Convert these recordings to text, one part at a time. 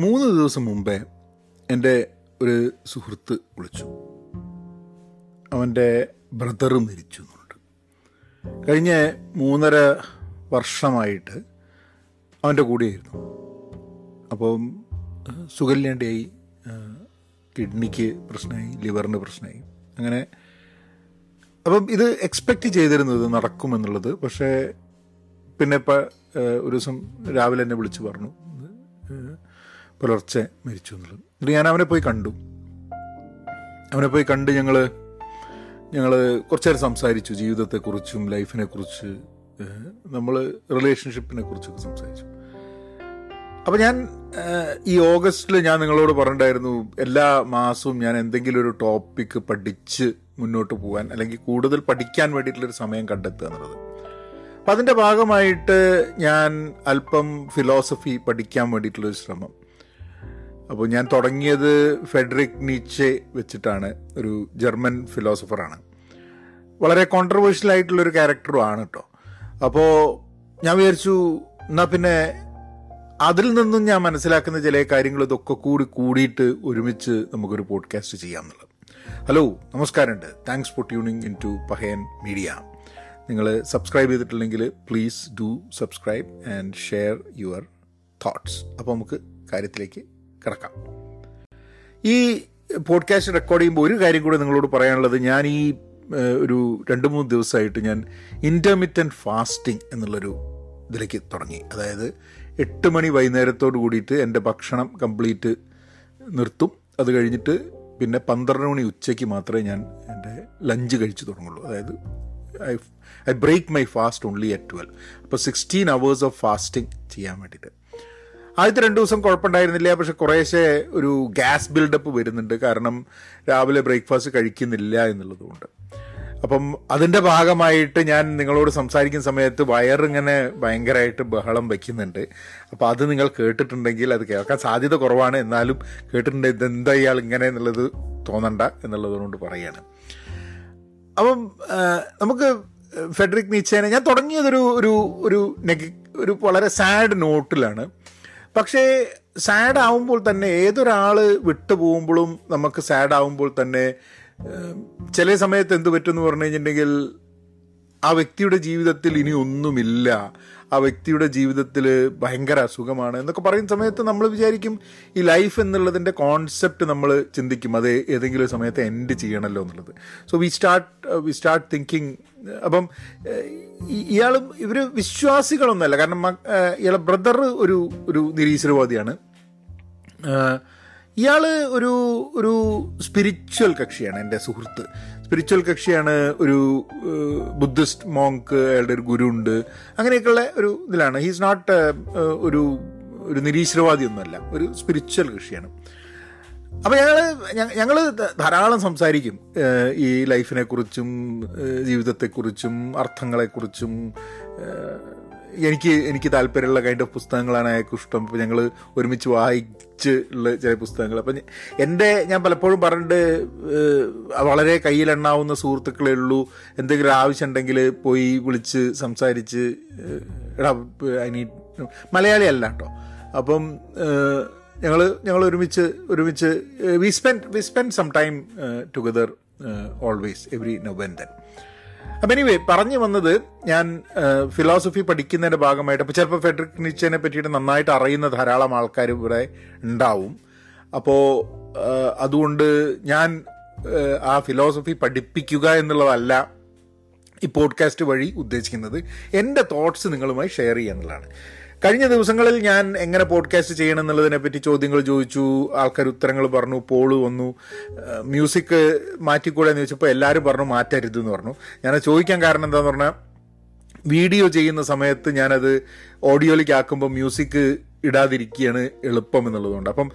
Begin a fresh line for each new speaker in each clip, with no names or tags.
മൂന്ന് ദിവസം മുമ്പേ എന്റെ ഒരു സുഹൃത്ത് വിളിച്ചു. അവന്റെ ബ്രദർ മരിച്ചു എന്നുണ്ട്. കഴിഞ്ഞ മൂന്നര വർഷമായിട്ട് അവന്റെ കൂടെയായിരുന്നു. അപ്പം സുഖമില്ലാണ്ടായി. കിഡ്നിക്ക് പ്രശ്നമായി ലിവറിന് പ്രശ്നമായി. അങ്ങനെ അപ്പം ഇത് എക്സ്പെക്റ്റ് ചെയ്തിരുന്നത് നടക്കുമെന്നുള്ളത്. പക്ഷേ പിന്നെ ഇപ്പം ഒരു ദിവസം രാവിലെ എന്നെ വിളിച്ച് പറഞ്ഞു. പുലർച്ചെ മരിച്ചു എന്നുള്ളത്. എന്നിട്ട് ഞാൻ അവനെ പോയി കണ്ടു. അവനെ പോയി കണ്ട് ഞങ്ങൾ ഞങ്ങൾ കുറച്ച് നേരം സംസാരിച്ചു. ജീവിതത്തെക്കുറിച്ചും ലൈഫിനെ കുറിച്ച് നമ്മൾ റിലേഷൻഷിപ്പിനെ കുറിച്ചൊക്കെ സംസാരിച്ചു. അപ്പോൾ ഞാൻ ഈ ഓഗസ്റ്റിൽ ഞാൻ നിങ്ങളോട് പറഞ്ഞിട്ടുണ്ടായിരുന്നു എല്ലാ മാസവും ഞാൻ എന്തെങ്കിലും ഒരു ടോപ്പിക്ക് പഠിച്ച് മുന്നോട്ട് പോകാൻ അല്ലെങ്കിൽ കൂടുതൽ പഠിക്കാൻ വേണ്ടിയിട്ടുള്ളൊരു സമയം കണ്ടെത്തുക എന്നുള്ളത്. അപ്പം അതിന്റെ ഭാഗമായിട്ട് ഞാൻ അല്പം ഫിലോസഫി പഠിക്കാൻ വേണ്ടിയിട്ടുള്ളൊരു ശ്രമം. അപ്പോൾ ഞാൻ തുടങ്ങിയത് ഫെഡറിക് നീച്ചെ വെച്ചിട്ടാണ്. ഒരു ജർമ്മൻ ഫിലോസഫറാണ്. വളരെ കോൺട്രവേഴ്ഷ്യൽ ആയിട്ടുള്ളൊരു ക്യാരക്ടറും ആണ് കേട്ടോ അപ്പോൾ ഞാൻ വിചാരിച്ചു എന്നാൽ പിന്നെ അതിൽ നിന്നും ഞാൻ മനസ്സിലാക്കുന്ന ചില കാര്യങ്ങൾ ഇതൊക്കെ കൂടി കൂടിയിട്ട് ഒരുമിച്ച് നമുക്കൊരു പോഡ്കാസ്റ്റ് ചെയ്യാം എന്നുള്ളത്. ഹലോ നമസ്കാരമുണ്ട്. Thanks for tuning in to Pahayan media നിങ്ങൾ സബ്സ്ക്രൈബ് ചെയ്തിട്ടില്ലെങ്കിൽ please do subscribe and share your thoughts അപ്പോൾ നമുക്ക് കാര്യത്തിലേക്ക് കിടക്കാം. ഈ പോഡ്കാസ്റ്റ് റെക്കോർഡ് ചെയ്യുമ്പോൾ ഒരു കാര്യം കൂടി നിങ്ങളോട് പറയാനുള്ളത് ഞാൻ ഈ ഒരു രണ്ട് മൂന്ന് ദിവസമായിട്ട് ഞാൻ ഇന്റർമിറ്റന്റ് ഫാസ്റ്റിംഗ് എന്നുള്ളൊരു ഇതിലേക്ക് തുടങ്ങി. അതായത് എട്ട് മണി വൈകുന്നേരത്തോട് കൂടിയിട്ട് എന്റെ ഭക്ഷണം കംപ്ലീറ്റ് നിർത്തും. അത് കഴിഞ്ഞിട്ട് പിന്നെ പന്ത്രണ്ട് മണി ഉച്ചയ്ക്ക് മാത്രമേ ഞാൻ എന്റെ ലഞ്ച് കഴിച്ചു തുടങ്ങുള്ളൂ. അതായത് I I break my fast only at twelve അപ്പോൾ സിക്സ്റ്റീൻ അവേഴ്സ് ഓഫ് ഫാസ്റ്റിംഗ് ചെയ്യാൻ വേണ്ടിയിട്ട്. ആദ്യത്തെ രണ്ട് ദിവസം കുഴപ്പമുണ്ടായിരുന്നില്ല പക്ഷെ കുറേശ്ശെ ഒരു ഗ്യാസ് ബിൽഡപ്പ് വരുന്നുണ്ട്. കാരണം രാവിലെ ബ്രേക്ക്ഫാസ്റ്റ് കഴിക്കുന്നില്ല എന്നുള്ളതുകൊണ്ട്. അപ്പം അതിന്റെ ഭാഗമായിട്ട് ഞാൻ നിങ്ങളോട് സംസാരിക്കുന്ന സമയത്ത് വയറിങ്ങനെ ഭയങ്കരമായിട്ട് ബഹളം വയ്ക്കുന്നുണ്ട് അപ്പോൾ അത് നിങ്ങൾ കേട്ടിട്ടുണ്ടെങ്കിൽ അത് കേൾക്കാൻ സാധ്യത കുറവാണ്. എന്നാലും കേട്ടിട്ടുണ്ട് ഇതെന്താ ഇയാൾ ഇങ്ങനെ എന്നുള്ളത് തോന്നണ്ട എന്നുള്ളതുകൊണ്ട് പറയാണ്. അപ്പം നമുക്ക് ഫെഡറിക് നീച്ചേനെ ഞാൻ തുടങ്ങിയതൊരു ഒരു ഒരു നെഗ ഒരു വളരെ സാഡ് നോട്ടിലാണ് പക്ഷേ സാഡ് ആവുമ്പോൾ തന്നെ ഏതൊരാൾ വിട്ടുപോകുമ്പോഴും നമുക്ക് സാഡ് ആവുമ്പോൾ തന്നെ ചില സമയത്ത് എന്ത് പറ്റുമെന്ന് പറഞ്ഞു കഴിഞ്ഞിട്ടുണ്ടെങ്കിൽ ആ വ്യക്തിയുടെ ജീവിതത്തിൽ ഇനി ഒന്നുമില്ല. ആ വ്യക്തിയുടെ ജീവിതത്തിൽ ഭയങ്കര അസുഖമാണ് എന്നൊക്കെ പറയുന്ന സമയത്ത് നമ്മൾ വിചാരിക്കും ഈ ലൈഫ് എന്നുള്ളതിന്റെ കോൺസെപ്റ്റ് നമ്മൾ ചിന്തിക്കും. അത് ഏതെങ്കിലും സമയത്ത് എൻഡ് ചെയ്യണമല്ലോ എന്നുള്ളത്. So we start we start thinking അപ്പം ഏഹ്, ഇയാളും ഇവർ വിശ്വാസികളൊന്നുമല്ല. കാരണം ഇയാളെ ബ്രദർ ഒരു ഒരു നിരീശ്വരവാദിയാണ്. ഇയാൾ ഒരു ഒരു സ്പിരിച്വൽ കക്ഷിയാണ് എന്റെ സുഹൃത്ത്. സ്പിരിച്വൽ കക്ഷിയാണ് ഒരു ബുദ്ധിസ്റ്റ് മോങ്ക് അയാളുടെ ഒരു ഗുരു ഉണ്ട് അങ്ങനെയൊക്കെയുള്ള ഒരു ഇതിലാണ്. ഹീസ് നോട്ട് ഒരു ഒരു നിരീശ്വരവാദി ഒന്നുമല്ല ഒരു സ്പിരിച്വൽ കക്ഷിയാണ്. അപ്പോൾ ഞങ്ങൾ ഞങ്ങൾ ധാരാളം സംസാരിക്കും. ഈ ലൈഫിനെക്കുറിച്ചും ജീവിതത്തെക്കുറിച്ചും അർത്ഥങ്ങളെക്കുറിച്ചും എനിക്ക് എനിക്ക് താല്പര്യമുള്ള കൈൻഡ് ഓഫ് പുസ്തകങ്ങളാണ് അയാൾക്ക് ഇഷ്ടം. അപ്പോൾ ഞങ്ങൾ ഒരുമിച്ച് വായിച്ച് ഉള്ള ചില പുസ്തകങ്ങൾ. അപ്പം എന്റെ ഞാൻ പലപ്പോഴും പറഞ്ഞിട്ട് വളരെ കയ്യിലെണ്ണാവുന്ന സുഹൃത്തുക്കളേ ഉള്ളൂ. എന്തെങ്കിലും ആവശ്യം ഉണ്ടെങ്കിൽ പോയി വിളിച്ച് സംസാരിച്ച് എടാ നീഡ് മലയാളി അല്ല കേട്ടോ അപ്പം ഞങ്ങൾ ഞങ്ങൾ ഒരുമിച്ച് ഒരുമിച്ച് we spend we spend some time together always every നൊവെന്തൻ അപ്പം എനിവേ പറഞ്ഞു വന്നത് ഞാൻ ഫിലോസഫി പഠിക്കുന്നതിന്റെ ഭാഗമായിട്ട് അപ്പോൾ ചിലപ്പോൾ ഫെഡറിക് നിച്ചനെ പറ്റിയിട്ട് നന്നായിട്ട് അറിയുന്ന ധാരാളം ആൾക്കാർ ഇവിടെ ഉണ്ടാവും. അപ്പോൾ അതുകൊണ്ട് ഞാൻ ആ ഫിലോസഫി പഠിപ്പിക്കുക എന്നുള്ളതല്ല ഈ പോഡ്കാസ്റ്റ് വഴി ഉദ്ദേശിക്കുന്നത്. എന്റെ തോട്ട്സ് നിങ്ങളുമായി ഷെയർ ചെയ്യുക എന്നുള്ളതാണ്. കഴിഞ്ഞ ദിവസങ്ങളിൽ ഞാൻ എങ്ങനെ പോഡ്കാസ്റ്റ് ചെയ്യണം എന്നുള്ളതിനെ പറ്റി ചോദ്യങ്ങൾ ചോദിച്ചു ആൾക്കാർ ഉത്തരങ്ങൾ പറഞ്ഞു പോൾ വന്നു. മ്യൂസിക് മാറ്റിക്കൂടെ എന്ന് ചോദിച്ചപ്പോൾ എല്ലാവരും പറഞ്ഞു മാറ്റരുത് എന്ന് പറഞ്ഞു. ഞാൻ ചോദിക്കാൻ കാരണം എന്താന്ന് പറഞ്ഞാൽ വീഡിയോ ചെയ്യുന്ന സമയത്ത് ഞാനത് ഓഡിയോയിലേക്ക് ആക്കുമ്പോൾ മ്യൂസിക് ഇടാതിരിക്കുകയാണ് എളുപ്പം എന്നുള്ളതുകൊണ്ട്. അപ്പം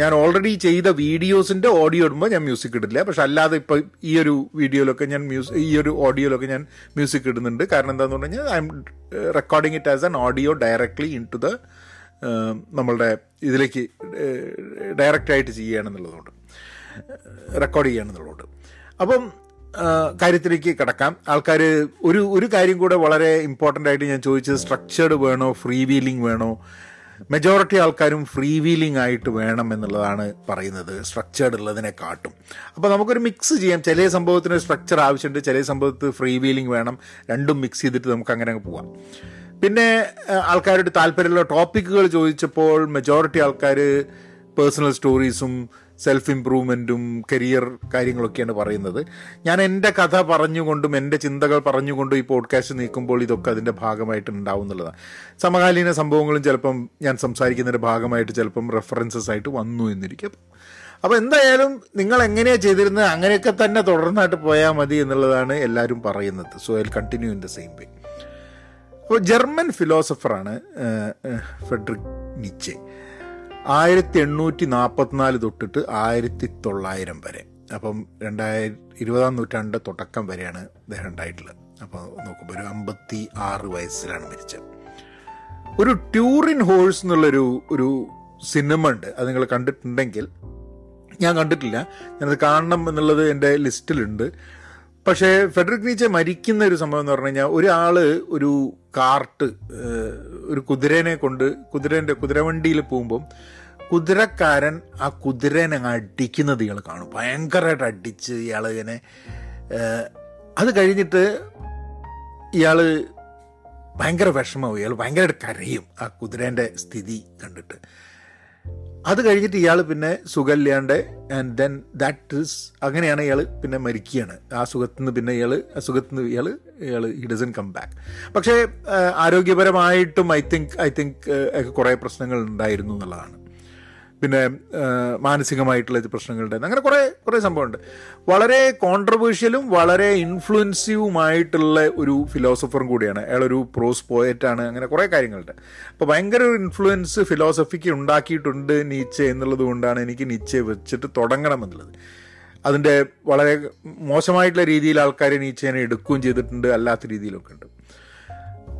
ഞാൻ ഓൾറെഡി ചെയ്ത വീഡിയോസിന്റെ ഓഡിയോ ഇടുമ്പോൾ ഞാൻ മ്യൂസിക് ഇടില്ല. പക്ഷെ അല്ലാതെ ഇപ്പം ഈ ഒരു വീഡിയോയിലൊക്കെ ഞാൻ മ്യൂസിക് ഈ ഒരു ഓഡിയോയിലൊക്കെ ഞാൻ മ്യൂസിക് ഇടുന്നുണ്ട്. കാരണം എന്താണെന്ന് പറഞ്ഞു കഴിഞ്ഞാൽ I am recording it as an audio directly into the നമ്മളുടെ ഇതിലേക്ക് ഡയറക്റ്റ് ആയിട്ട് ചെയ്യുകയാണെന്നുള്ളതുകൊണ്ട്. റെക്കോർഡ് ചെയ്യുകയാണെന്നുള്ളതുകൊണ്ട്. അപ്പം കാര്യത്തിലേക്ക് കിടക്കാം. ആൾക്കാർ ഒരു ഒരു കാര്യം കൂടെ വളരെ ഇമ്പോർട്ടന്റ് ആയിട്ട് ഞാൻ ചോദിച്ചത് സ്ട്രക്ചേർഡ് വേണോ ഫ്രീ വീലിംഗ് വേണോ? മെജോറിറ്റി ആൾക്കാരും ഫ്രീ വീലിംഗ് ആയിട്ട് വേണം എന്നുള്ളതാണ് പറയുന്നത്. സ്ട്രക്ചേർഡ് ഉള്ളതിനെ കാട്ടും. അപ്പോൾ നമുക്കൊരു മിക്സ് ചെയ്യാം. ചില സംഭവത്തിന് സ്ട്രക്ചർ ആവശ്യമുണ്ട് ചില സംഭവത്ത് ഫ്രീ വീലിംഗ് വേണം. രണ്ടും മിക്സ് ചെയ്തിട്ട് നമുക്ക് അങ്ങനെ അങ്ങ് പോവാം. പിന്നെ ആൾക്കാരോട് താല്പര്യമുള്ള ടോപ്പിക്കുകൾ ചോദിച്ചപ്പോൾ മെജോറിറ്റി ആൾക്കാർ പേഴ്സണൽ സ്റ്റോറീസും സെൽഫ് ഇമ്പ്രൂവ്മെന്റും കരിയർ കാര്യങ്ങളൊക്കെയാണ് പറയുന്നത്. ഞാൻ എന്റെ കഥ പറഞ്ഞുകൊണ്ടും എന്റെ ചിന്തകൾ പറഞ്ഞുകൊണ്ടും ഈ പോഡ്കാസ്റ്റ് നീക്കുമ്പോൾ ഇതൊക്കെ അതിന്റെ ഭാഗമായിട്ട് ഉണ്ടാവും എന്നുള്ളതാണ് സമകാലീന സംഭവങ്ങളും ചിലപ്പം ഞാൻ സംസാരിക്കുന്നതിന്റെ ഭാഗമായിട്ട് ചിലപ്പം റെഫറൻസസ് ആയിട്ട് വന്നു എന്നിരിക്കും. അപ്പോൾ എന്തായാലും നിങ്ങൾ എങ്ങനെയാണ് ചെയ്തിരുന്നത്? അങ്ങനെയൊക്കെ തന്നെ തുടർന്നായിട്ട് പോയാൽ മതി എന്നുള്ളതാണ് എല്ലാവരും പറയുന്നത്. So I continue in the same way അപ്പോൾ ജർമ്മൻ ഫിലോസഫറാണ് ഫെഡറിക് നിച്ചെ. ആയിരത്തി എണ്ണൂറ്റി നാൽപ്പത്തിനാല് തൊട്ടിട്ട് ആയിരത്തി തൊള്ളായിരം വരെ. അപ്പം രണ്ടായിരം ഇരുപതാം നൂറ്റാണ്ട് തുടക്കം വരെയാണ് അദ്ദേഹം ഉണ്ടായിട്ടുള്ളത്. അപ്പോൾ നോക്കുമ്പോൾ ഒരു അമ്പത്തി ആറ് വയസ്സിലാണ് മരിച്ചത്. ഒരു ട്യൂറിൻ ഹോഴ്സ് എന്നുള്ളൊരു ഒരു സിനിമ ഉണ്ട്. അത് നിങ്ങൾ കണ്ടിട്ടുണ്ടെങ്കിൽ ഞാൻ കണ്ടിട്ടില്ല. ഞാനത് കാണണം എന്നുള്ളത് എന്റെ ലിസ്റ്റിലുണ്ട്. പക്ഷേ ഫെഡറിക് നീച്ച മരിക്കുന്ന ഒരു സംഭവം എന്ന് പറഞ്ഞു കഴിഞ്ഞാൽ ഒരാൾ ഒരു കാർട്ട് ഒരു കുതിരനെ കൊണ്ട് കുതിരേന്റെ കുതിരവണ്ടിയിൽ പോകുമ്പം കുതിരക്കാരൻ ആ കുതിരനെ അടിക്കുന്നത് ഇയാൾ കാണും. ഭയങ്കരമായിട്ട് അടിച്ച് ഇയാൾ ഇങ്ങനെ അത് കഴിഞ്ഞിട്ട് ഇയാൾ ഭയങ്കര വിഷമവും ഇയാൾ ഭയങ്കരമായിട്ട് കരയും ആ കുതിരേന്റെ സ്ഥിതി കണ്ടിട്ട്. അത് കഴിഞ്ഞിട്ട് ഇയാൾ പിന്നെ സുഖമില്ലാണ്ട് ആൻഡ് ദെൻ ദാറ്റ് ഇസ് അങ്ങനെയാണ് ഇയാൾ പിന്നെ മരിക്കുകയാണ്. ആ സുഖത്തു നിന്ന് പിന്നെ ഇയാൾ അസുഖത്തു നിന്ന് ഇയാൾ ഇയാൾ ഹി ഡസൻ കം ബാക്ക് പക്ഷേ ആരോഗ്യപരമായിട്ടും ഐ തിങ്ക് ഐ തിങ്ക് കുറേ പ്രശ്നങ്ങൾ ഉണ്ടായിരുന്നു എന്നുള്ളതാണ്. പിന്നെ മാനസികമായിട്ടുള്ള മാനസികമായിട്ടുള്ള പ്രശ്നങ്ങളുണ്ട്. അങ്ങനെ കുറേ കുറേ സംഭവമുണ്ട്. വളരെ കോൺട്രവേഴ്ഷ്യലും വളരെ ഇൻഫ്ലുവൻസീവുമായിട്ടുള്ള ഒരു ഫിലോസഫറും കൂടിയാണ്. അയാളൊരു പ്രോസ് പോയറ്റാണ് അങ്ങനെ കുറേ കാര്യങ്ങളുണ്ട്. അപ്പോൾ ഭയങ്കര ഒരു ഇൻഫ്ലുവൻസ് ഫിലോസഫിക്ക് ഉണ്ടാക്കിയിട്ടുണ്ട് നീച്ച എന്നുള്ളത് കൊണ്ടാണ് എനിക്ക് നീച്ചെ വെച്ചിട്ട് തുടങ്ങണം എന്നുള്ളത്. അതിന്റെ വളരെ മോശമായിട്ടുള്ള രീതിയിൽ ആൾക്കാരെ നീച്ചേനെ എടുക്കുകയും ചെയ്തിട്ടുണ്ട്. അല്ലാത്ത രീതിയിലൊക്കെ ഉണ്ട്.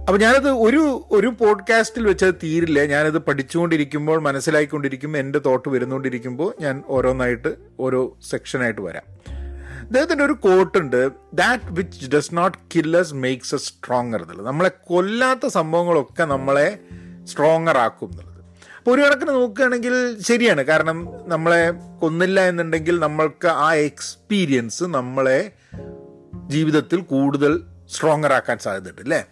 അപ്പോൾ ഞാനത് ഒരു ഒരു പോഡ്കാസ്റ്റിൽ വെച്ചത് തീരില്ല. ഞാനത് പഠിച്ചുകൊണ്ടിരിക്കുമ്പോൾ മനസ്സിലാക്കിക്കൊണ്ടിരിക്കുമ്പോൾ എന്റെ തോട്ട് വരുന്നുകൊണ്ടിരിക്കുമ്പോൾ ഞാൻ ഓരോന്നായിട്ട് ഓരോ സെക്ഷനായിട്ട് വരാം. അദ്ദേഹത്തിന്റെ ഒരു കോട്ടുണ്ട് that which does not kill us makes a stronger എന്നുള്ളത്. നമ്മളെ കൊല്ലാത്ത സംഭവങ്ങളൊക്കെ നമ്മളെ സ്ട്രോങ്ങർ ആക്കും എന്നുള്ളത്. അപ്പോൾ ഒരു കണക്കിന് നോക്കുകയാണെങ്കിൽ ശരിയാണ്. കാരണം നമ്മളെ കൊന്നില്ല എന്നുണ്ടെങ്കിൽ നമ്മൾക്ക് ആ എക്സ്പീരിയൻസ് നമ്മളെ ജീവിതത്തിൽ കൂടുതൽ സ്ട്രോങ്ങർ ആക്കാൻ സാധ്യതയുണ്ട് അല്ലേ?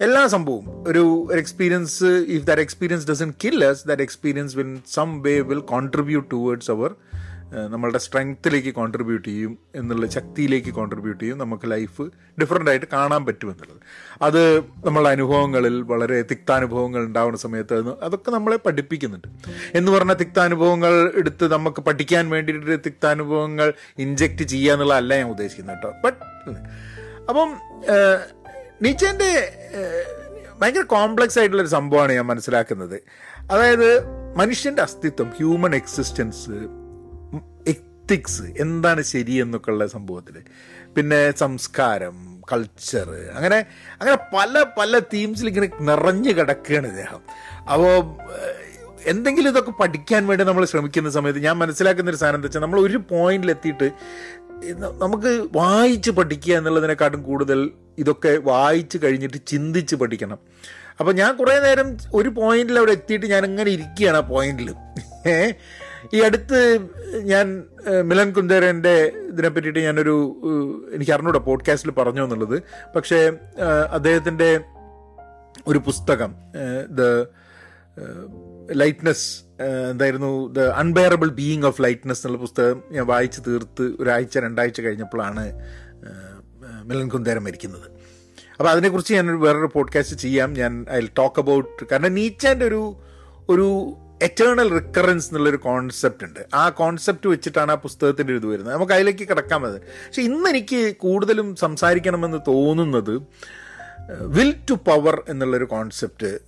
എല്ലാ സംഭവവും. ഒരു experience if that experience doesn't killers that experience in some way will contribute towards our നമ്മളുടെ സ്ട്രെങ്ത്തിലേക്ക് കോൺട്രിബ്യൂട്ട് ചെയ്യും എന്നുള്ള ശക്തിയിലേക്ക് കോൺട്രിബ്യൂട്ട് ചെയ്യും നമുക്ക് ലൈഫ് ഡിഫറെന്റ് ആയിട്ട് കാണാൻ പറ്റുമെന്നുള്ളത് അത് നമ്മളുടെ അനുഭവങ്ങളിൽ വളരെ തിക്താനുഭവങ്ങൾ ഉണ്ടാവുന്ന സമയത്ത് അതൊക്കെ നമ്മളെ പഠിപ്പിക്കുന്നുണ്ട്. എന്ന് പറഞ്ഞാൽ തിക്താനുഭവങ്ങൾ എടുത്ത് നമുക്ക് പഠിക്കാൻ വേണ്ടിയിട്ട് തിക്താനുഭവങ്ങൾ ഇൻജെക്റ്റ് ചെയ്യുക എന്നുള്ളതല്ല ഞാൻ ഉദ്ദേശിക്കുന്നത് കേട്ടോ. ബട്ട് അപ്പം നീച്ചന്റെ ഭയങ്കര കോംപ്ലക്സ് ആയിട്ടുള്ള ഒരു സംഭവമാണ് ഞാൻ മനസ്സിലാക്കുന്നത്. അതായത് മനുഷ്യന്റെ അസ്തിത്വം ഹ്യൂമൻ എക്സിസ്റ്റൻസ് എത്തിക്സ് എന്താണ് ശരി എന്നൊക്കെ ഉള്ള സംഭവത്തിൽ പിന്നെ സംസ്കാരം കൾച്ചർ അങ്ങനെ അങ്ങനെ പല പല തീംസിൽ ഇങ്ങനെ നിറഞ്ഞു കിടക്കുകയാണ് ഇദ്ദേഹം. അപ്പോൾ എന്തെങ്കിലും ഇതൊക്കെ പഠിക്കാൻ വേണ്ടി നമ്മൾ ശ്രമിക്കുന്ന സമയത്ത് ഞാൻ മനസ്സിലാക്കുന്ന ഒരു സാധനം എന്താ വെച്ചാൽ നമ്മൾ ഒരു പോയിന്റിൽ എത്തിയിട്ട് നമുക്ക് വായിച്ച് പഠിക്കുക എന്നുള്ളതിനെക്കാട്ടും കൂടുതൽ ഇതൊക്കെ വായിച്ച് കഴിഞ്ഞിട്ട് ചിന്തിച്ച് പഠിക്കണം. അപ്പോൾ ഞാൻ കുറേ നേരം ഒരു പോയിന്റിൽ അവിടെ എത്തിയിട്ട് ഞാൻ ഇങ്ങനെ ഇരിക്കുകയാണ് ആ പോയിന്റിൽ ഈ അടുത്ത് ഞാൻ മിലൻ കുന്ദേരന്റെ ഇതിനെ പറ്റിയിട്ട് ഞാനൊരു എനിക്ക് അറിഞ്ഞൂടെ പോഡ്കാസ്റ്റിൽ പറഞ്ഞു എന്നുള്ളത്. പക്ഷേ അദ്ദേഹത്തിന്റെ ഒരു പുസ്തകം ദ ലൈറ്റ്നെസ് എന്തായിരുന്നു? The unbearable being of lightness എന്നുള്ള പുസ്തകം ഞാൻ വായിച്ച് തീർത്ത് ഒരാഴ്ച രണ്ടാഴ്ച കഴിഞ്ഞപ്പോഴാണ് മിലൻ കുന്തേരം മരിക്കുന്നത്. അപ്പോൾ അതിനെക്കുറിച്ച് ഞാൻ വേറൊരു പോഡ്കാസ്റ്റ് ചെയ്യാം. ഞാൻ ഐ ടോക്ക് അബൌട്ട് കാരണം നീച്ചാന്റെ ഒരു ഒരു എറ്റേണൽ റിക്കറൻസ് എന്നുള്ളൊരു കോൺസെപ്റ്റ് ഉണ്ട്. ആ കോൺസെപ്റ്റ് വെച്ചിട്ടാണ് ആ പുസ്തകത്തിന്റെ ഇത് വരുന്നത്. നമുക്ക് അതിലേക്ക് കിടക്കാൻ മതി പക്ഷെ ഇന്ന് എനിക്ക് കൂടുതലും സംസാരിക്കണമെന്ന് തോന്നുന്നത് വിൽ ടു പവർ എന്നുള്ളൊരു കോൺസെപ്റ്റ്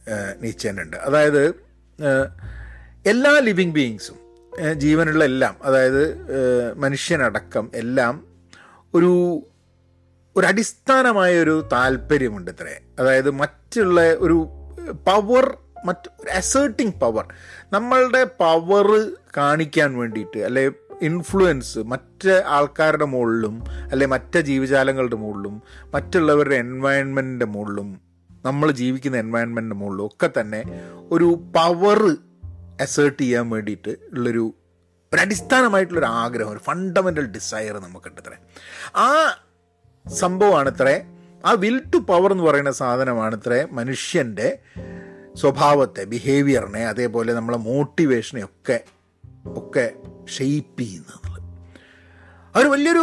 നീച്ചേനുണ്ട്. അതായത് എല്ലാ ലിവിങ് ബീയിങ്സും ജീവനുള്ള എല്ലാം അതായത് മനുഷ്യനടക്കം എല്ലാം ഒരു ഒരു അടിസ്ഥാനമായ ഒരു താല്പര്യമുണ്ട് ഇത്രേ. അതായത് മറ്റുള്ള ഒരു പവർ മറ്റ് അസേർട്ടിങ് പവർ നമ്മളുടെ പവർ കാണിക്കാൻ വേണ്ടിയിട്ട് അല്ലെ ഇൻഫ്ലുവൻസ് മറ്റ് ആൾക്കാരുടെ മുകളിലും അല്ലെ മറ്റ് ജീവജാലങ്ങളുടെ മുകളിലും മറ്റുള്ളവരുടെ എൻവയൺമെന്റിന്റെ മുകളിലും നമ്മൾ ജീവിക്കുന്ന എൻവയൺമെന്റിന്റെ മുകളിലും ഒക്കെ തന്നെ ഒരു പവർ അസേർട്ട് ചെയ്യാൻ വേണ്ടിയിട്ട് ഉള്ളൊരു ഒരു അടിസ്ഥാനമായിട്ടുള്ളൊരു ആഗ്രഹം ഒരു ഫണ്ടമെന്റൽ ഡിസയർ നമുക്കുണ്ട് ഇത്രേ ആ സംഭവമാണ് ഇത്രേ ആ വിൽ ടു പവർ എന്ന് പറയുന്ന സാധനമാണ് ഇത്രേ മനുഷ്യന്റെ സ്വഭാവത്തെ ബിഹേവിയറിനെ അതേപോലെ നമ്മളെ മോട്ടിവേഷനെ ഒക്കെ ഒക്കെ ഷെയ്പ്പ് ചെയ്യുന്നത് അതൊരു വലിയൊരു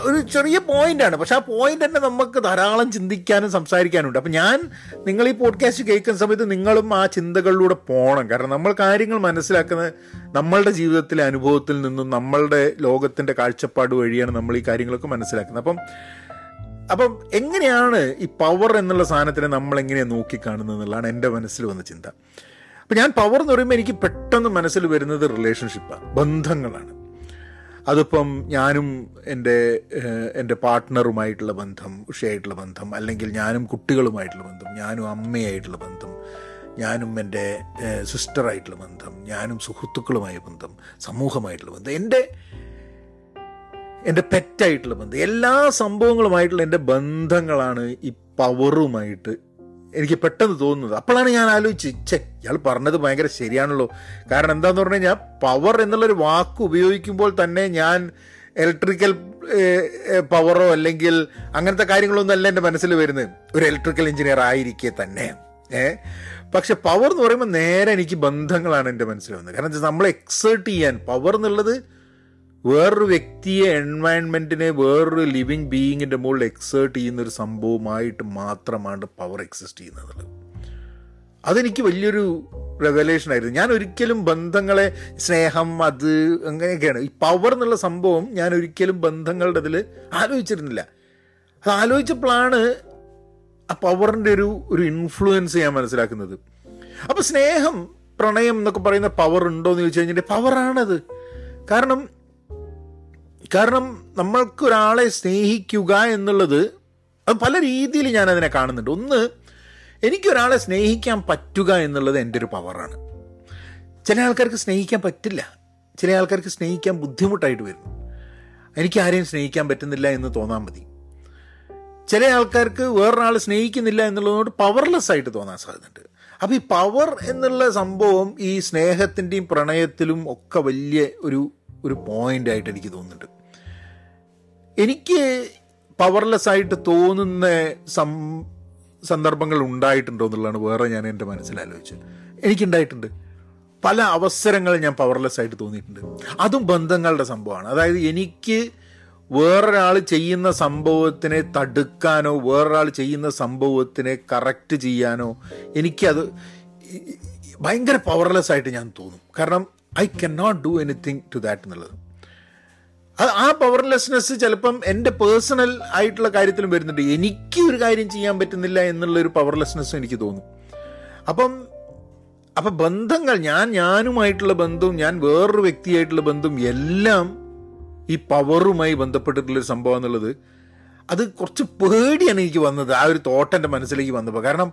ഒരു ചെറിയ പോയിന്റാണ്. പക്ഷെ ആ പോയിന്റ് തന്നെ നമുക്ക് ധാരാളം ചിന്തിക്കാനും സംസാരിക്കാനുണ്ട്. അപ്പം ഞാൻ നിങ്ങൾ ഈ പോഡ്കാസ്റ്റ് കേൾക്കുന്ന സമയത്ത് നിങ്ങളും ആ ചിന്തകളിലൂടെ പോകണം കാരണം നമ്മൾ കാര്യങ്ങൾ മനസ്സിലാക്കുന്നത് നമ്മളുടെ ജീവിതത്തിലെ അനുഭവത്തിൽ നിന്നും നമ്മളുടെ ലോകത്തിന്റെ കാഴ്ചപ്പാട് വഴിയാണ് നമ്മൾ ഈ കാര്യങ്ങളൊക്കെ മനസ്സിലാക്കുന്നത്. അപ്പം അപ്പം എങ്ങനെയാണ് ഈ പവർ എന്നുള്ള സാധനത്തിനെ നമ്മൾ എങ്ങനെയാണ് നോക്കിക്കാണുന്നത് എന്നുള്ളതാണ് എന്റെ മനസ്സിൽ വന്ന ചിന്ത. അപ്പം ഞാൻ പവർ എന്ന് പറയുമ്പോൾ എനിക്ക് പെട്ടെന്ന് മനസ്സിൽ വരുന്നത് റിലേഷൻഷിപ്പാണ് ബന്ധങ്ങളാണ്. അതിപ്പം ഞാനും എന്റെ എന്റെ പാർട്ട്ണറുമായിട്ടുള്ള ബന്ധം ഉഷയായിട്ടുള്ള ബന്ധം അല്ലെങ്കിൽ ഞാനും കുട്ടികളുമായിട്ടുള്ള ബന്ധം ഞാനും അമ്മയായിട്ടുള്ള ബന്ധം ഞാനും എന്റെ സിസ്റ്ററായിട്ടുള്ള ബന്ധം ഞാനും സുഹൃത്തുക്കളുമായ ബന്ധം സമൂഹമായിട്ടുള്ള ബന്ധം എന്റെ എന്റെ പെറ്റായിട്ടുള്ള ബന്ധം എല്ലാ സംഭവങ്ങളുമായിട്ടുള്ള എന്റെ ബന്ധങ്ങളാണ് ഈ പവറുമായിട്ട് എനിക്ക് പെട്ടെന്ന് തോന്നുന്നത്. അപ്പോഴാണ് ഞാൻ ആലോചിച്ച് ചെ ഇയാൾ പറഞ്ഞത് ഭയങ്കര ശരിയാണല്ലോ. കാരണം എന്താന്ന് പറഞ്ഞു കഴിഞ്ഞാൽ പവർ എന്നുള്ളൊരു വാക്ക് ഉപയോഗിക്കുമ്പോൾ തന്നെ ഞാൻ ഇലക്ട്രിക്കൽ പവറോ അല്ലെങ്കിൽ അങ്ങനത്തെ കാര്യങ്ങളൊന്നും അല്ല എന്റെ മനസ്സിൽ വരുന്നത്. ഒരു ഇലക്ട്രിക്കൽ എഞ്ചിനീയർ ആയിരിക്കെ തന്നെ. ഏ? പക്ഷെ പവർ എന്ന് പറയുമ്പോൾ നേരെ എനിക്ക് ബന്ധങ്ങളാണ് എന്റെ മനസ്സിൽ വന്നത്. കാരണം നമ്മൾ എക്സേർട്ട് ചെയ്യാൻ പവർ എന്നുള്ളത് വേറൊരു വ്യക്തിയെ എൻവയൺമെന്റിനെ വേറൊരു ലിവിങ് ബീയിങ്ങിന്റെ മുകളിൽ എക്സേർട്ട് ചെയ്യുന്ന ഒരു സംഭവമായിട്ട് മാത്രമാണ് പവർ എക്സിസ്റ്റ് ചെയ്യുന്നത്. അതെനിക്ക് വലിയൊരു റെവലേഷൻ ആയിരുന്നു. ഞാൻ ഒരിക്കലും ബന്ധങ്ങളെ സ്നേഹം അത് അങ്ങനെയൊക്കെയാണ്. ഈ പവർ എന്നുള്ള സംഭവം ഞാൻ ഒരിക്കലും ബന്ധങ്ങളുടെ ഇതിൽ ആലോചിച്ചിരുന്നില്ല. അത് ആലോചിച്ചപ്പോഴാണ് ആ പവറിന്റെ ഒരു ഒരു ഇൻഫ്ലുവൻസ് ഞാൻ മനസ്സിലാക്കുന്നത്. അപ്പോൾ സ്നേഹം പ്രണയം എന്നൊക്കെ പറയുന്ന പവർ ഉണ്ടോ എന്ന് ചോദിച്ചു കഴിഞ്ഞിട്ട് പവറാണത് കാരണം കാരണം നമ്മൾക്കൊരാളെ സ്നേഹിക്കുക എന്നുള്ളത് അത് പല രീതിയിൽ ഞാൻ അതിനെ കാണുന്നുണ്ട്. ഒന്ന് എനിക്കൊരാളെ സ്നേഹിക്കാൻ പറ്റുക എന്നുള്ളത് എന്റെ ഒരു പവറാണ്. ചില ആൾക്കാർക്ക് സ്നേഹിക്കാൻ പറ്റില്ല. ചില ആൾക്കാർക്ക് സ്നേഹിക്കാൻ ബുദ്ധിമുട്ടായിട്ട് വരും. എനിക്ക് ആരെയും സ്നേഹിക്കാൻ പറ്റുന്നില്ല എന്ന് തോന്നാൻ മതി. ചില ആൾക്കാർക്ക് വേറൊരാൾ സ്നേഹിക്കുന്നില്ല എന്നുള്ളതുകൊണ്ട് പവർലെസ് ആയിട്ട് തോന്നാൻ സാധ്യതയുണ്ട്. അപ്പോൾ ഈ പവർ എന്നുള്ള സംഭവം ഈ സ്നേഹത്തിന്റെയും പ്രണയത്തിലും ഒക്കെ വലിയ ഒരു ഒരു പോയിന്റ് ആയിട്ട് എനിക്ക് തോന്നുന്നുണ്ട്. എനിക്ക് പവർലെസ് ആയിട്ട് തോന്നുന്ന സം സന്ദർഭങ്ങൾ ഉണ്ടായിട്ടുണ്ടോ എന്നുള്ളതാണ് വേറെ ഞാൻ എന്റെ മനസ്സിലാലോചിച്ചത് എനിക്കുണ്ടായിട്ടുണ്ട്. പല അവസരങ്ങൾ ഞാൻ പവർലെസ് ആയിട്ട് തോന്നിയിട്ടുണ്ട്. അതും ബന്ധങ്ങളുടെ സംഭവമാണ്. അതായത് എനിക്ക് വേറൊരാൾ ചെയ്യുന്ന സംഭവത്തിനെ തടുക്കാനോ വേറൊരാൾ ചെയ്യുന്ന സംഭവത്തിനെ കറക്റ്റ് ചെയ്യാനോ എനിക്കത് ഭയങ്കര പവർലെസ് ആയിട്ട് ഞാൻ തോന്നും. കാരണം I can not do anything to that എന്നുള്ളത്. ആ പവർലെസ്നെസ് ചിലപ്പം എന്റെ പേഴ്സണൽ ആയിട്ടുള്ള കാര്യത്തിലും വരുന്നുണ്ട്. എനിക്ക് ഒരു കാര്യം ചെയ്യാൻ പറ്റുന്നില്ല എന്നുള്ളൊരു പവർലെസ്നെസ് എനിക്ക് തോന്നും. അപ്പം അപ്പം ബന്ധങ്ങൾ ഞാൻ ഞാനുമായിട്ടുള്ള ബന്ധവും ഞാൻ വേറൊരു വ്യക്തിയായിട്ടുള്ള ബന്ധവും എല്ലാം ഈ പവറുമായി ബന്ധപ്പെട്ടിട്ടുള്ളൊരു സംഭവം എന്നുള്ളത് അത് കുറച്ച് പേടിയാണ് എനിക്ക് വന്നത്. ആ ഒരു തോട്ട് എന്റെ മനസ്സിലേക്ക് വന്നപ്പോൾ. കാരണം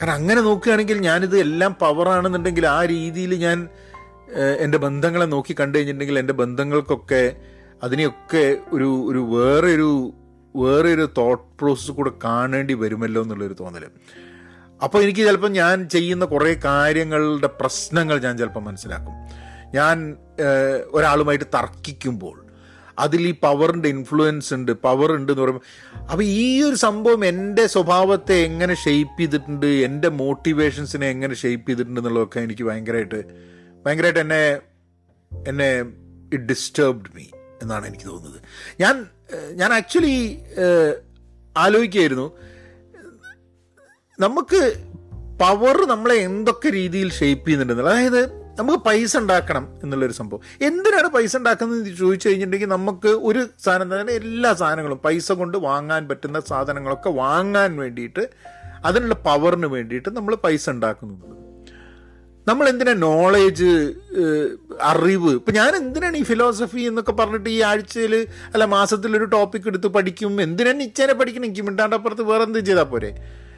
കാരണം അങ്ങനെ നോക്കുകയാണെങ്കിൽ ഞാനിത് എല്ലാം പവറാണെന്നുണ്ടെങ്കിൽ ആ രീതിയിൽ ഞാൻ എന്റെ ബന്ധങ്ങളെ നോക്കി കണ്ടു കഴിഞ്ഞിട്ടുണ്ടെങ്കിൽ എന്റെ ബന്ധങ്ങൾക്കൊക്കെ അതിനെയൊക്കെ ഒരു ഒരു വേറെ ഒരു വേറെ ഒരു തോട്ട് പ്രോസസ്സ് കൂടെ കാണേണ്ടി വരുമല്ലോ എന്നുള്ളൊരു തോന്നൽ അപ്പോൾ എനിക്ക് ചിലപ്പോൾ ഞാൻ ചെയ്യുന്ന കുറേ കാര്യങ്ങളുടെ പ്രശ്നങ്ങൾ ഞാൻ ചിലപ്പോൾ മനസ്സിലാക്കും. ഞാൻ ഒരാളുമായിട്ട് തർക്കിക്കുമ്പോൾ അതിൽ ഈ പവറിന്റെ ഇൻഫ്ലുവൻസ് ഉണ്ട് പവർ ഉണ്ട് എന്ന് പറയുമ്പോൾ അപ്പോൾ ഈ ഒരു സംഭവം എന്റെ സ്വഭാവത്തെ എങ്ങനെ ഷെയ്പ്പ് ചെയ്തിട്ടുണ്ട് എന്റെ മോട്ടിവേഷൻസിനെ എങ്ങനെ ഷെയ്പ്പ് ചെയ്തിട്ടുണ്ട് എന്നുള്ളതൊക്കെ എനിക്ക് ഭയങ്കരമായിട്ട് ഭയങ്കരമായിട്ട് എന്നെ എന്നെ ഇറ്റ് ഡിസ്റ്റർബ്ഡ് മീ എന്നാണ് എനിക്ക് തോന്നുന്നത്. ഞാൻ ഞാൻ ആക്ച്വലി ആലോചിക്കുകയായിരുന്നു. നമുക്ക് പവർ നമ്മളെ എന്തൊക്കെ രീതിയിൽ ഷേപ്പ് ചെയ്യുന്നുണ്ടെന്നുള്ളത്. അതായത് നമുക്ക് പൈസ ഉണ്ടാക്കണം എന്നുള്ളൊരു സംഭവം. എന്തിനാണ് പൈസ ഉണ്ടാക്കുന്നത് ചോദിച്ചു കഴിഞ്ഞിട്ടുണ്ടെങ്കിൽ നമുക്ക് ഒരു സാധനം തന്നെ എല്ലാ സാധനങ്ങളും പൈസ കൊണ്ട് വാങ്ങാൻ പറ്റുന്ന സാധനങ്ങളൊക്കെ വാങ്ങാൻ വേണ്ടിയിട്ട് അതിനുള്ള പവറിന് വേണ്ടിയിട്ട് നമ്മൾ പൈസ ഉണ്ടാക്കുന്നുണ്ട് നമ്മൾ എന്തിനാ നോളേജ് അറിവ്? ഇപ്പം ഞാൻ എന്തിനാണ് ഈ ഫിലോസഫി എന്നൊക്കെ പറഞ്ഞിട്ട് ഈ ആഴ്ചയിൽ അല്ല മാസത്തിൽ ഒരു ടോപ്പിക് എടുത്ത് പഠിക്കും? എന്തിനാണ് നിച്ചേനെ പഠിക്കണം? എനിക്ക് മിണ്ടാണ്ടപ്പുറത്ത് വേറെ എന്ത് ചെയ്താൽ പോരെ?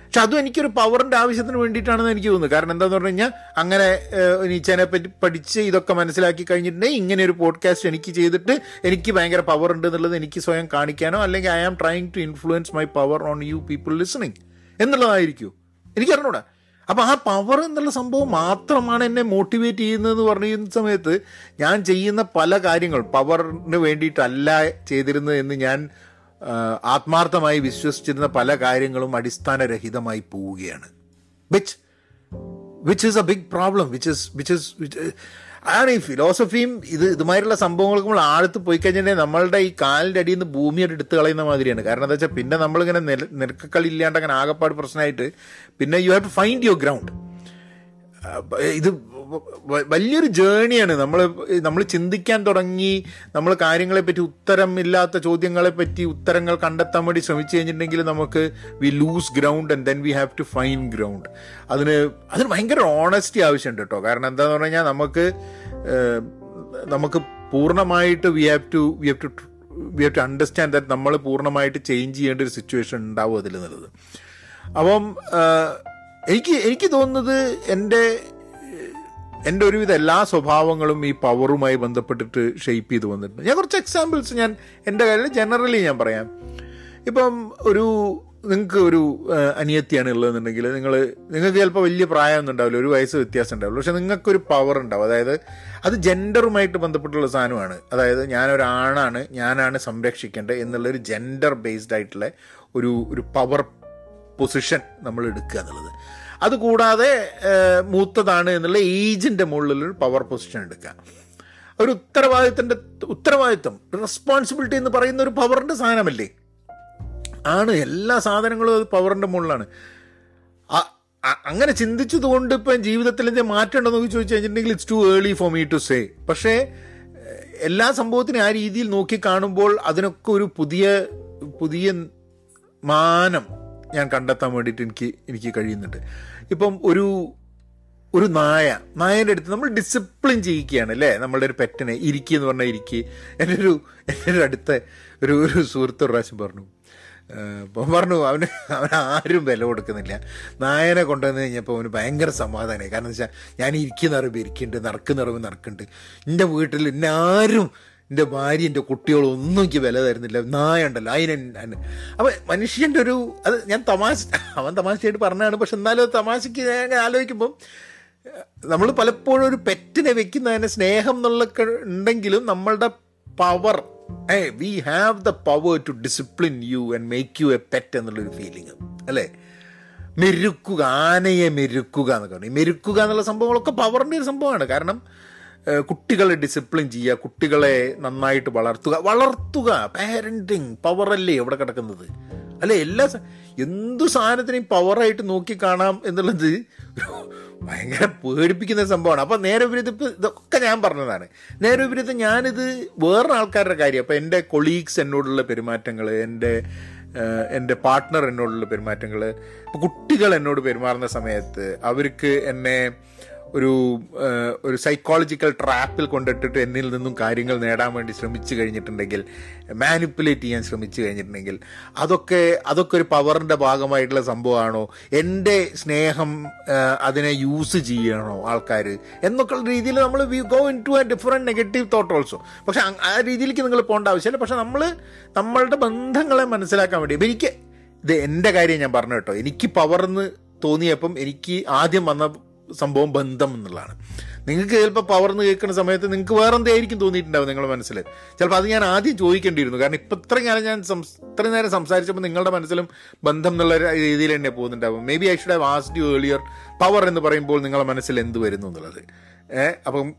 പക്ഷെ അതും എനിക്കൊരു പവറിന്റെ ആവശ്യത്തിന് വേണ്ടിയിട്ടാണെന്ന് എനിക്ക് തോന്നുന്നു. കാരണം എന്താന്ന് പറഞ്ഞു കഴിഞ്ഞാൽ അങ്ങനെ നീച്ചേനെ പറ്റി പഠിച്ച് ഇതൊക്കെ മനസ്സിലാക്കി കഴിഞ്ഞിട്ടുണ്ടെങ്കിൽ ഇങ്ങനെ ഒരു പോഡ്കാസ്റ്റ് എനിക്ക് ചെയ്തിട്ട് എനിക്ക് ഭയങ്കര പവർ ഉണ്ട് എന്നുള്ളത് എനിക്ക് സ്വയം കാണിക്കാനോ അല്ലെങ്കിൽ I am trying to influence my power on you people listening എന്നുള്ളതായിരിക്കും. എനിക്കറിഞ്ഞൂടാ. അപ്പം ആ പവർ എന്നുള്ള സംഭവം മാത്രമാണ് എന്നെ മോട്ടിവേറ്റ് ചെയ്യുന്നതെന്ന് പറയുന്ന സമയത്ത് ഞാൻ ചെയ്യുന്ന പല കാര്യങ്ങൾ പവറിന് വേണ്ടിയിട്ടല്ല ചെയ്തിരുന്നത് എന്ന് ഞാൻ ആത്മാർത്ഥമായി വിശ്വസിച്ചിരുന്ന പല കാര്യങ്ങളും അടിസ്ഥാനരഹിതമായി പോവുകയാണ്. Which which is a big problem which is which is ആണ് ഈ ഫിലോസഫിയും ഇത് ഇതുമായിട്ടുള്ള സംഭവങ്ങൾക്ക് നമ്മൾ ആഴത്ത് പോയി കഴിഞ്ഞിട്ടുണ്ടെങ്കിൽ നമ്മളുടെ ഈ കാലിന്റെ അടിയിൽ നിന്ന് ഭൂമിയായിട്ട് എടുത്ത് കളയുന്ന മാതിരിയാണ്. കാരണം എന്താ വെച്ചാൽ പിന്നെ നമ്മളിങ്ങനെ നിരക്കക്കളി ഇല്ലാണ്ട് അങ്ങനെ ആകപ്പാട് പ്രശ്നമായിട്ട് പിന്നെ you have to find your ground ഇത് വലിയൊരു ജേണിയാണ്. നമ്മൾ നമ്മൾ ചിന്തിക്കാൻ തുടങ്ങി നമ്മൾ കാര്യങ്ങളെപ്പറ്റി ഉത്തരമില്ലാത്ത ചോദ്യങ്ങളെപ്പറ്റി ഉത്തരങ്ങൾ കണ്ടെത്താൻ വേണ്ടി ശ്രമിച്ചു കഴിഞ്ഞിട്ടുണ്ടെങ്കിൽ നമുക്ക് we lose ground and then we have to find ground അതിന് അതിന് ഭയങ്കര ഓണസ്റ്റി ആവശ്യമുണ്ട് കേട്ടോ. കാരണം എന്താന്ന് പറഞ്ഞു കഴിഞ്ഞാൽ നമുക്ക് നമുക്ക് പൂർണമായിട്ട് we have to we have to we have to understand that നമ്മൾ പൂർണമായിട്ട് ചേഞ്ച് ചെയ്യേണ്ട ഒരു സിറ്റുവേഷൻ ഉണ്ടാവും അതിൽ നിന്നുള്ളത് അപ്പം എനിക്ക് എനിക്ക് തോന്നുന്നത് എന്റെ എന്റെ ഒരുവിധ എല്ലാ സ്വഭാവങ്ങളും ഈ പവറുമായി ബന്ധപ്പെട്ടിട്ട് ഷെയ്പ്പ് ചെയ്ത് വന്നിട്ടുണ്ട്. ഞാൻ കുറച്ച് എക്സാമ്പിൾസ് ഞാൻ എന്റെ കാര്യം ജനറലി ഞാൻ പറയാം. ഇപ്പം ഒരു നിങ്ങൾക്ക് ഒരു അനിയത്തിയാണ് ഉള്ളതെന്നുണ്ടെങ്കിൽ നിങ്ങൾ നിങ്ങൾക്ക് ചിലപ്പോൾ വലിയ പ്രായമൊന്നും ഉണ്ടാവില്ല ഒരു വയസ്സ് വ്യത്യാസം ഉണ്ടാവില്ല. പക്ഷെ നിങ്ങൾക്കൊരു പവർ ഉണ്ടാവും. അതായത് അത് ജെൻഡറുമായിട്ട് ബന്ധപ്പെട്ടുള്ള സാധനമാണ്. അതായത് ഞാനൊരാണാണ് ഞാനാണ് സംരക്ഷിക്കേണ്ടത് എന്നുള്ളൊരു ജെൻഡർ ബേസ്ഡ് ആയിട്ടുള്ള ഒരു ഒരു പവർ പൊസിഷൻ നമ്മൾ എടുക്കുക എന്നുള്ളത്. അതുകൂടാതെ മൂത്തതാണ് എന്നുള്ള ഏജിന്റെ മുകളിലൊരു പവർ പൊസിഷൻ എടുക്കുക. ഒരു ഉത്തരവാദിത്തത്തിന്റെ ഉത്തരവാദിത്തം റെസ്പോൺസിബിലിറ്റി എന്ന് പറയുന്ന ഒരു പവറിന്റെ സാധനമല്ലേ? ആണ് എല്ലാ സാധനങ്ങളും അത് പവറിന്റെ മുകളിലാണ്. അങ്ങനെ ചിന്തിച്ചതുകൊണ്ട് ഇപ്പം ജീവിതത്തിൽ എന്തെങ്കിലും മാറ്റം ഉണ്ടോ എന്ന് ചോദിച്ചു കഴിഞ്ഞിട്ടുണ്ടെങ്കിൽ it's too early for me to say പക്ഷേ എല്ലാ സംഭവത്തിനും ആ രീതിയിൽ നോക്കി കാണുമ്പോൾ അതിനൊക്കെ ഒരു പുതിയ പുതിയ മാനം ഞാൻ കണ്ടെത്താൻ വേണ്ടിയിട്ട് എനിക്ക് എനിക്ക് കഴിയുന്നുണ്ട്. ഇപ്പം ഒരു ഒരു നായ നായന്റെ അടുത്ത് നമ്മൾ ഡിസിപ്ലിൻ ചെയ്യിക്കുകയാണ് അല്ലേ? നമ്മളുടെ ഒരു പെറ്റിനെ ഇരിക്കുക എന്ന് പറഞ്ഞാൽ ഇരിക്കുക എന്റെ ഒരു എന്റെ ഒരു അടുത്ത ഒരു ഒരു സുഹൃത്ത് പ്രാവശ്യം പറഞ്ഞു. അപ്പം പറഞ്ഞു അവന് അവൻ ആരും വില കൊടുക്കുന്നില്ല. നായനെ കൊണ്ടുവന്ന് കഴിഞ്ഞപ്പോൾ അവന് ഭയങ്കര സമാധാനമായി. കാരണം വെച്ചാൽ ഞാൻ ഇരിക്കുന്ന അറിവ് ഇരിക്കുന്നുണ്ട് നടക്കുന്ന അറിവ് നടക്കുന്നുണ്ട്. എന്റെ വീട്ടിൽ എന്നെ ആരും എന്റെ ഭാര്യ എന്റെ കുട്ടികളൊന്നും എനിക്ക് വില തരുന്നില്ല. നായ ഉണ്ടല്ലോ അതിന് അപ്പം മനുഷ്യന്റെ ഒരു അത് ഞാൻ തമാശ അവൻ തമാശയായിട്ട് പറഞ്ഞതാണ് പക്ഷെ എന്നാലും അത് തമാശയ്ക്ക് ഞാൻ ആലോചിക്കുമ്പം നമ്മൾ പലപ്പോഴും ഒരു പെറ്റിനെ വെക്കുന്നതിന് സ്നേഹം എന്നുള്ള ഉണ്ടെങ്കിലും നമ്മളുടെ power uh we have the power to discipline you and make you a pet എന്നുള്ളൊരു ഫീലിംഗ് അല്ലേ? മെരുക്കുക ആനയെ മെരുക്കുക എന്നൊക്കെ പറഞ്ഞു മെരുക്കുക എന്നുള്ള സംഭവങ്ങളൊക്കെ പവറിന്റെ ഒരു സംഭവമാണ്. കാരണം കുട്ടികളെ ഡിസിപ്ലിൻ ചെയ്യുക കുട്ടികളെ നന്നായിട്ട് വളർത്തുക. വളർത്തുക പാരന്റിങ് പവറല്ലേ എവിടെ കിടക്കുന്നത്? അല്ലെ എല്ലാ എന്തു സാധനത്തിനെയും പവറായിട്ട് നോക്കി കാണാം എന്നുള്ളത് ഭയങ്കര പേടിപ്പിക്കുന്ന സംഭവമാണ്. അപ്പം നേരെ വിപരീതം ഇപ്പം ഇതൊക്കെ ഞാൻ പറഞ്ഞതാണ്. നേരെ വിപരീതം ഞാനിത് വേറെ ആൾക്കാരുടെ കാര്യം. അപ്പം എന്റെ കൊളീഗ്സ് എന്നോടുള്ള പെരുമാറ്റങ്ങൾ എന്റെ എന്റെ പാർട്ട്ണർ എന്നോടുള്ള പെരുമാറ്റങ്ങൾ ഇപ്പോൾ കുട്ടികൾ എന്നോട് പെരുമാറുന്ന സമയത്ത് അവർക്ക് എന്നെ ഒരു ഒരു സൈക്കോളജിക്കൽ ട്രാപ്പിൽ കൊണ്ടിട്ടിട്ട് എന്നിൽ നിന്നും കാര്യങ്ങൾ നേടാൻ വേണ്ടി ശ്രമിച്ചു കഴിഞ്ഞിട്ടുണ്ടെങ്കിൽ മാനിപ്പുലേറ്റ് ചെയ്യാൻ ശ്രമിച്ചു കഴിഞ്ഞിട്ടുണ്ടെങ്കിൽ അതൊക്കെ അതൊക്കെ ഒരു പവറിന്റെ ഭാഗമായിട്ടുള്ള സംഭവമാണോ? എന്റെ സ്നേഹം അതിനെ യൂസ് ചെയ്യണോ ആൾക്കാർ എന്നൊക്കെയുള്ള രീതിയിൽ നമ്മൾ we go into a different negative thought also പക്ഷെ ആ രീതിയിലേക്ക് നിങ്ങൾ പോകേണ്ട ആവശ്യമില്ല. പക്ഷെ നമ്മൾ നമ്മളുടെ ബന്ധങ്ങളെ മനസ്സിലാക്കാൻ വേണ്ടി എനിക്ക് ഇത് എന്റെ കാര്യം ഞാൻ പറഞ്ഞു കേട്ടോ. എനിക്ക് പവർന്ന് തോന്നിയപ്പം എനിക്ക് ആദ്യം വന്ന സംഭവം ബന്ധം എന്നുള്ളതാണ്. നിങ്ങൾക്ക് ചിലപ്പോൾ പവർ എന്ന് കേൾക്കുന്ന സമയത്ത് നിങ്ങൾക്ക് വേറെ എന്തായിരിക്കും തോന്നിയിട്ടുണ്ടാവും നിങ്ങളുടെ മനസ്സിൽ ചിലപ്പോൾ അത് ഞാൻ ആദ്യം ചോദിക്കേണ്ടിയിരുന്നു. കാരണം ഇപ്പം ഇത്രയും കാലം ഞാൻ ഇത്രയും നേരം സംസാരിച്ചപ്പോൾ നിങ്ങളുടെ മനസ്സിലും ബന്ധം എന്നുള്ള രീതിയിൽ തന്നെ പോകുന്നുണ്ടാവും. Maybe I should have asked you earlier power എന്ന് പറയുമ്പോൾ നിങ്ങളുടെ മനസ്സിൽ എന്ത് വരുന്നു എന്നുള്ളത്. അപ്പം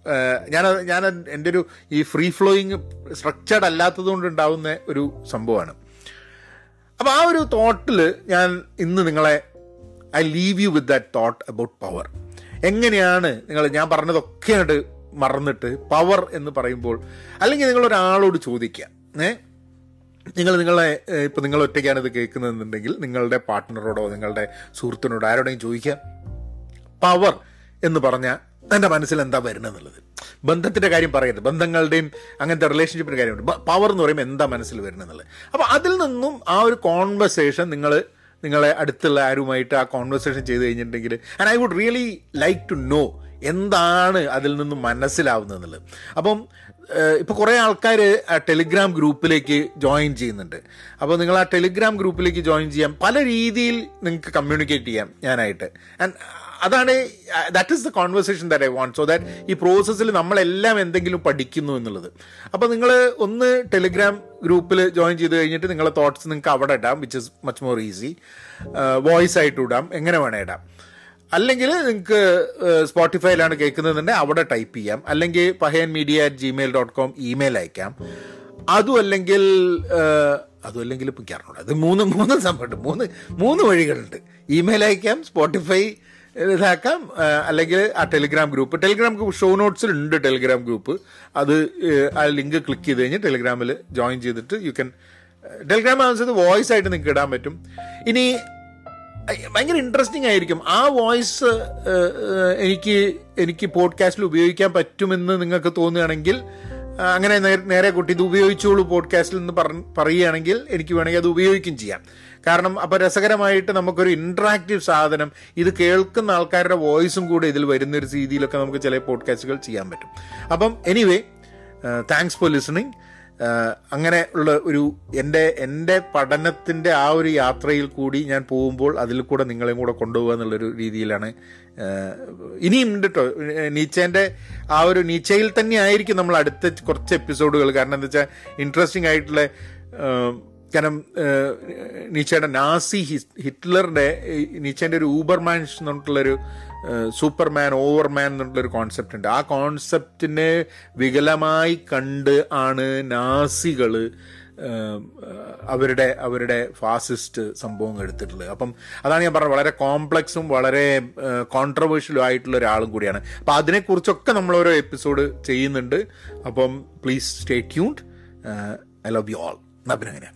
ഞാൻ ഞാൻ എന്റെ ഒരു ഈ ഫ്രീ ഫ്ലോയിങ് സ്ട്രക്ചർഡ് അല്ലാത്തത് കൊണ്ട് ഉണ്ടാവുന്ന ഒരു സംഭവമാണ്. അപ്പോൾ ആ ഒരു തോട്ടിൽ ഞാൻ ഇന്ന് നിങ്ങളെ I leave you with that thought about power എങ്ങനെയാണ് നിങ്ങൾ ഞാൻ പറഞ്ഞതൊക്കെ അങ്ങോട്ട് മറന്നിട്ട് പവർ എന്ന് പറയുമ്പോൾ അല്ലെങ്കിൽ നിങ്ങൾ ഒരാളോട് ചോദിക്കുക ഏ? നിങ്ങൾ നിങ്ങളെ ഇപ്പം നിങ്ങൾ ഒറ്റയ്ക്കാണ് ഇത് കേൾക്കുന്നതെന്നുണ്ടെങ്കിൽ നിങ്ങളുടെ പാർട്ട്ണറോടോ നിങ്ങളുടെ സുഹൃത്തിനോടോ ആരോടെങ്കിലും ചോദിക്കുക. പവർ എന്ന് പറഞ്ഞാൽ എന്റെ മനസ്സിൽ എന്താ വരുന്നത് ബന്ധത്തിന്റെ കാര്യം പറയരുത്. ബന്ധങ്ങളുടെയും അങ്ങനത്തെ റിലേഷൻഷിപ്പിന്റെ കാര്യമുണ്ട്. പവർ എന്ന് പറയുമ്പോൾ എന്താ മനസ്സിൽ വരുന്നത് അപ്പോൾ അതിൽ നിന്നും ആ ഒരു കോൺവെർസേഷൻ നിങ്ങൾ നിങ്ങളെ അടുത്തുള്ള ആരുമായിട്ട് ആ കോൺവെർസേഷൻ ചെയ്ത് കഴിഞ്ഞിട്ടുണ്ടെങ്കിൽ and I would really like to know എന്താണ് അതിൽ നിന്ന് മനസ്സിലാവുന്നത് എന്നുള്ളത്. അപ്പം ഇപ്പോൾ കുറേ ആൾക്കാർ ടെലിഗ്രാം ഗ്രൂപ്പിലേക്ക് ജോയിൻ ചെയ്യുന്നുണ്ട്. അപ്പോൾ നിങ്ങൾ ആ ടെലിഗ്രാം ഗ്രൂപ്പിലേക്ക് ജോയിൻ ചെയ്യാം പല രീതിയിൽ നിങ്ങൾക്ക് കമ്മ്യൂണിക്കേറ്റ് ചെയ്യാം ഞാനായിട്ട്. ആൻഡ് അതാണ് that is the conversation that I want so that ഈ പ്രോസസ്സിൽ നമ്മളെല്ലാം എന്തെങ്കിലും പഠിക്കുന്നു എന്നുള്ളത്. അപ്പോൾ നിങ്ങൾ ഒന്ന് ടെലിഗ്രാം ഗ്രൂപ്പിൽ ജോയിൻ ചെയ്ത് കഴിഞ്ഞിട്ട് നിങ്ങളെ തോട്ട്സ് നിങ്ങൾക്ക് അവിടെ ഇടാം which is much more easy voice ആയിട്ട് ഇടാം എങ്ങനെ വേണേൽ ഇടാം. അല്ലെങ്കിൽ നിങ്ങൾക്ക് സ്പോട്ടിഫൈയിലാണ് കേൾക്കുന്നതെന്നുണ്ടെങ്കിൽ അവിടെ ടൈപ്പ് ചെയ്യാം. അല്ലെങ്കിൽ Pahayan media at Gmail dot com email അയക്കാം. അതും അല്ലെങ്കിൽ അതും അല്ലെങ്കിൽ ഇപ്പം കയറണോ അത് മൂന്ന് മൂന്ന് സംഭവമുണ്ട്. മൂന്ന് മൂന്ന് വഴികളുണ്ട്. ഇമെയിൽ അയക്കാം സ്പോട്ടിഫൈ ഇതാക്കാം അല്ലെങ്കിൽ ആ Telegram group. Telegram group show നോട്ട്സിൽ ഉണ്ട് ടെലിഗ്രാം ഗ്രൂപ്പ്. അത് ആ ലിങ്ക് ക്ലിക്ക് ചെയ്ത് കഴിഞ്ഞ് ടെലിഗ്രാമിൽ ജോയിൻ ചെയ്തിട്ട് യു ക്യാൻ ടെലിഗ്രാം ആവശ്യത്തിൽ വോയിസ് ആയിട്ട് നിങ്ങൾക്ക് ഇടാൻ പറ്റും. ഇനി ഭയങ്കര ഇൻട്രസ്റ്റിംഗ് ആയിരിക്കും. ആ വോയിസ് എനിക്ക് എനിക്ക് പോഡ്കാസ്റ്റിൽ ഉപയോഗിക്കാൻ പറ്റുമെന്ന് നിങ്ങൾക്ക് തോന്നുകയാണെങ്കിൽ അങ്ങനെ നേരെ കുട്ടി ഇത് ഉപയോഗിച്ചോളൂ പോഡ്കാസ്റ്റിൽ നിന്ന് പറയുകയാണെങ്കിൽ എനിക്ക് വേണമെങ്കിൽ അത് ഉപയോഗിക്കും ചെയ്യാം. കാരണം അപ്പോൾ രസകരമായിട്ട് നമുക്കൊരു ഇൻട്രാക്റ്റീവ് സാധനം ഇത് കേൾക്കുന്ന ആൾക്കാരുടെ വോയിസും കൂടെ ഇതിൽ വരുന്ന ഒരു രീതിയിലൊക്കെ നമുക്ക് ചില പോഡ്കാസ്റ്റുകൾ ചെയ്യാൻ പറ്റും. അപ്പം എനിവേ താങ്ക്സ് ഫോർ ലിസണിങ് അങ്ങനെ ഉള്ള ഒരു എന്റെ എന്റെ പഠനത്തിന്റെ ആ ഒരു യാത്രയിൽ കൂടി ഞാൻ പോകുമ്പോൾ അതിൽ കൂടെ നിങ്ങളെയും കൂടെ കൊണ്ടുപോകുക എന്നുള്ളൊരു രീതിയിലാണ് ഇനിയും ഉണ്ട് കേട്ടോ നീച്ചേന്റെ ആ ഒരു നീച്ചയിൽ തന്നെ ആയിരിക്കും നമ്മൾ അടുത്ത കുറച്ച് എപ്പിസോഡുകൾ. കാരണം എന്താ വെച്ചാൽ ഇൻട്രസ്റ്റിംഗ് ആയിട്ടുള്ള കാരണം നീച്ചയുടെ നാസി ഹിറ്റ്ലറുടെ നീച്ചേന്റെ ഒരു ഊബർമാൻഷ് എന്ന് പറഞ്ഞിട്ടുള്ളൊരു സൂപ്പർമാൻ ഓവർമാൻ എന്നുള്ളൊരു കോൺസെപ്റ്റ് ഉണ്ട്. ആ കോൺസെപ്റ്റിനെ വികലമായി കണ്ട് ആണ് നാസികൾ അവരുടെ അവരുടെ ഫാസിസ്റ്റ് സംഭവം എടുത്തിട്ടുള്ളത്. അപ്പം അതാണ് ഞാൻ പറഞ്ഞത്. വളരെ കോംപ്ലക്സും വളരെ കോൺട്രവേഴ്ഷ്യലും ആയിട്ടുള്ള ഒരാളും കൂടിയാണ്. അപ്പം അതിനെക്കുറിച്ചൊക്കെ നമ്മൾ ഓരോ എപ്പിസോഡ് ചെയ്യുന്നുണ്ട്. അപ്പം please stay tuned I love you all എന്നാ പിന്നെ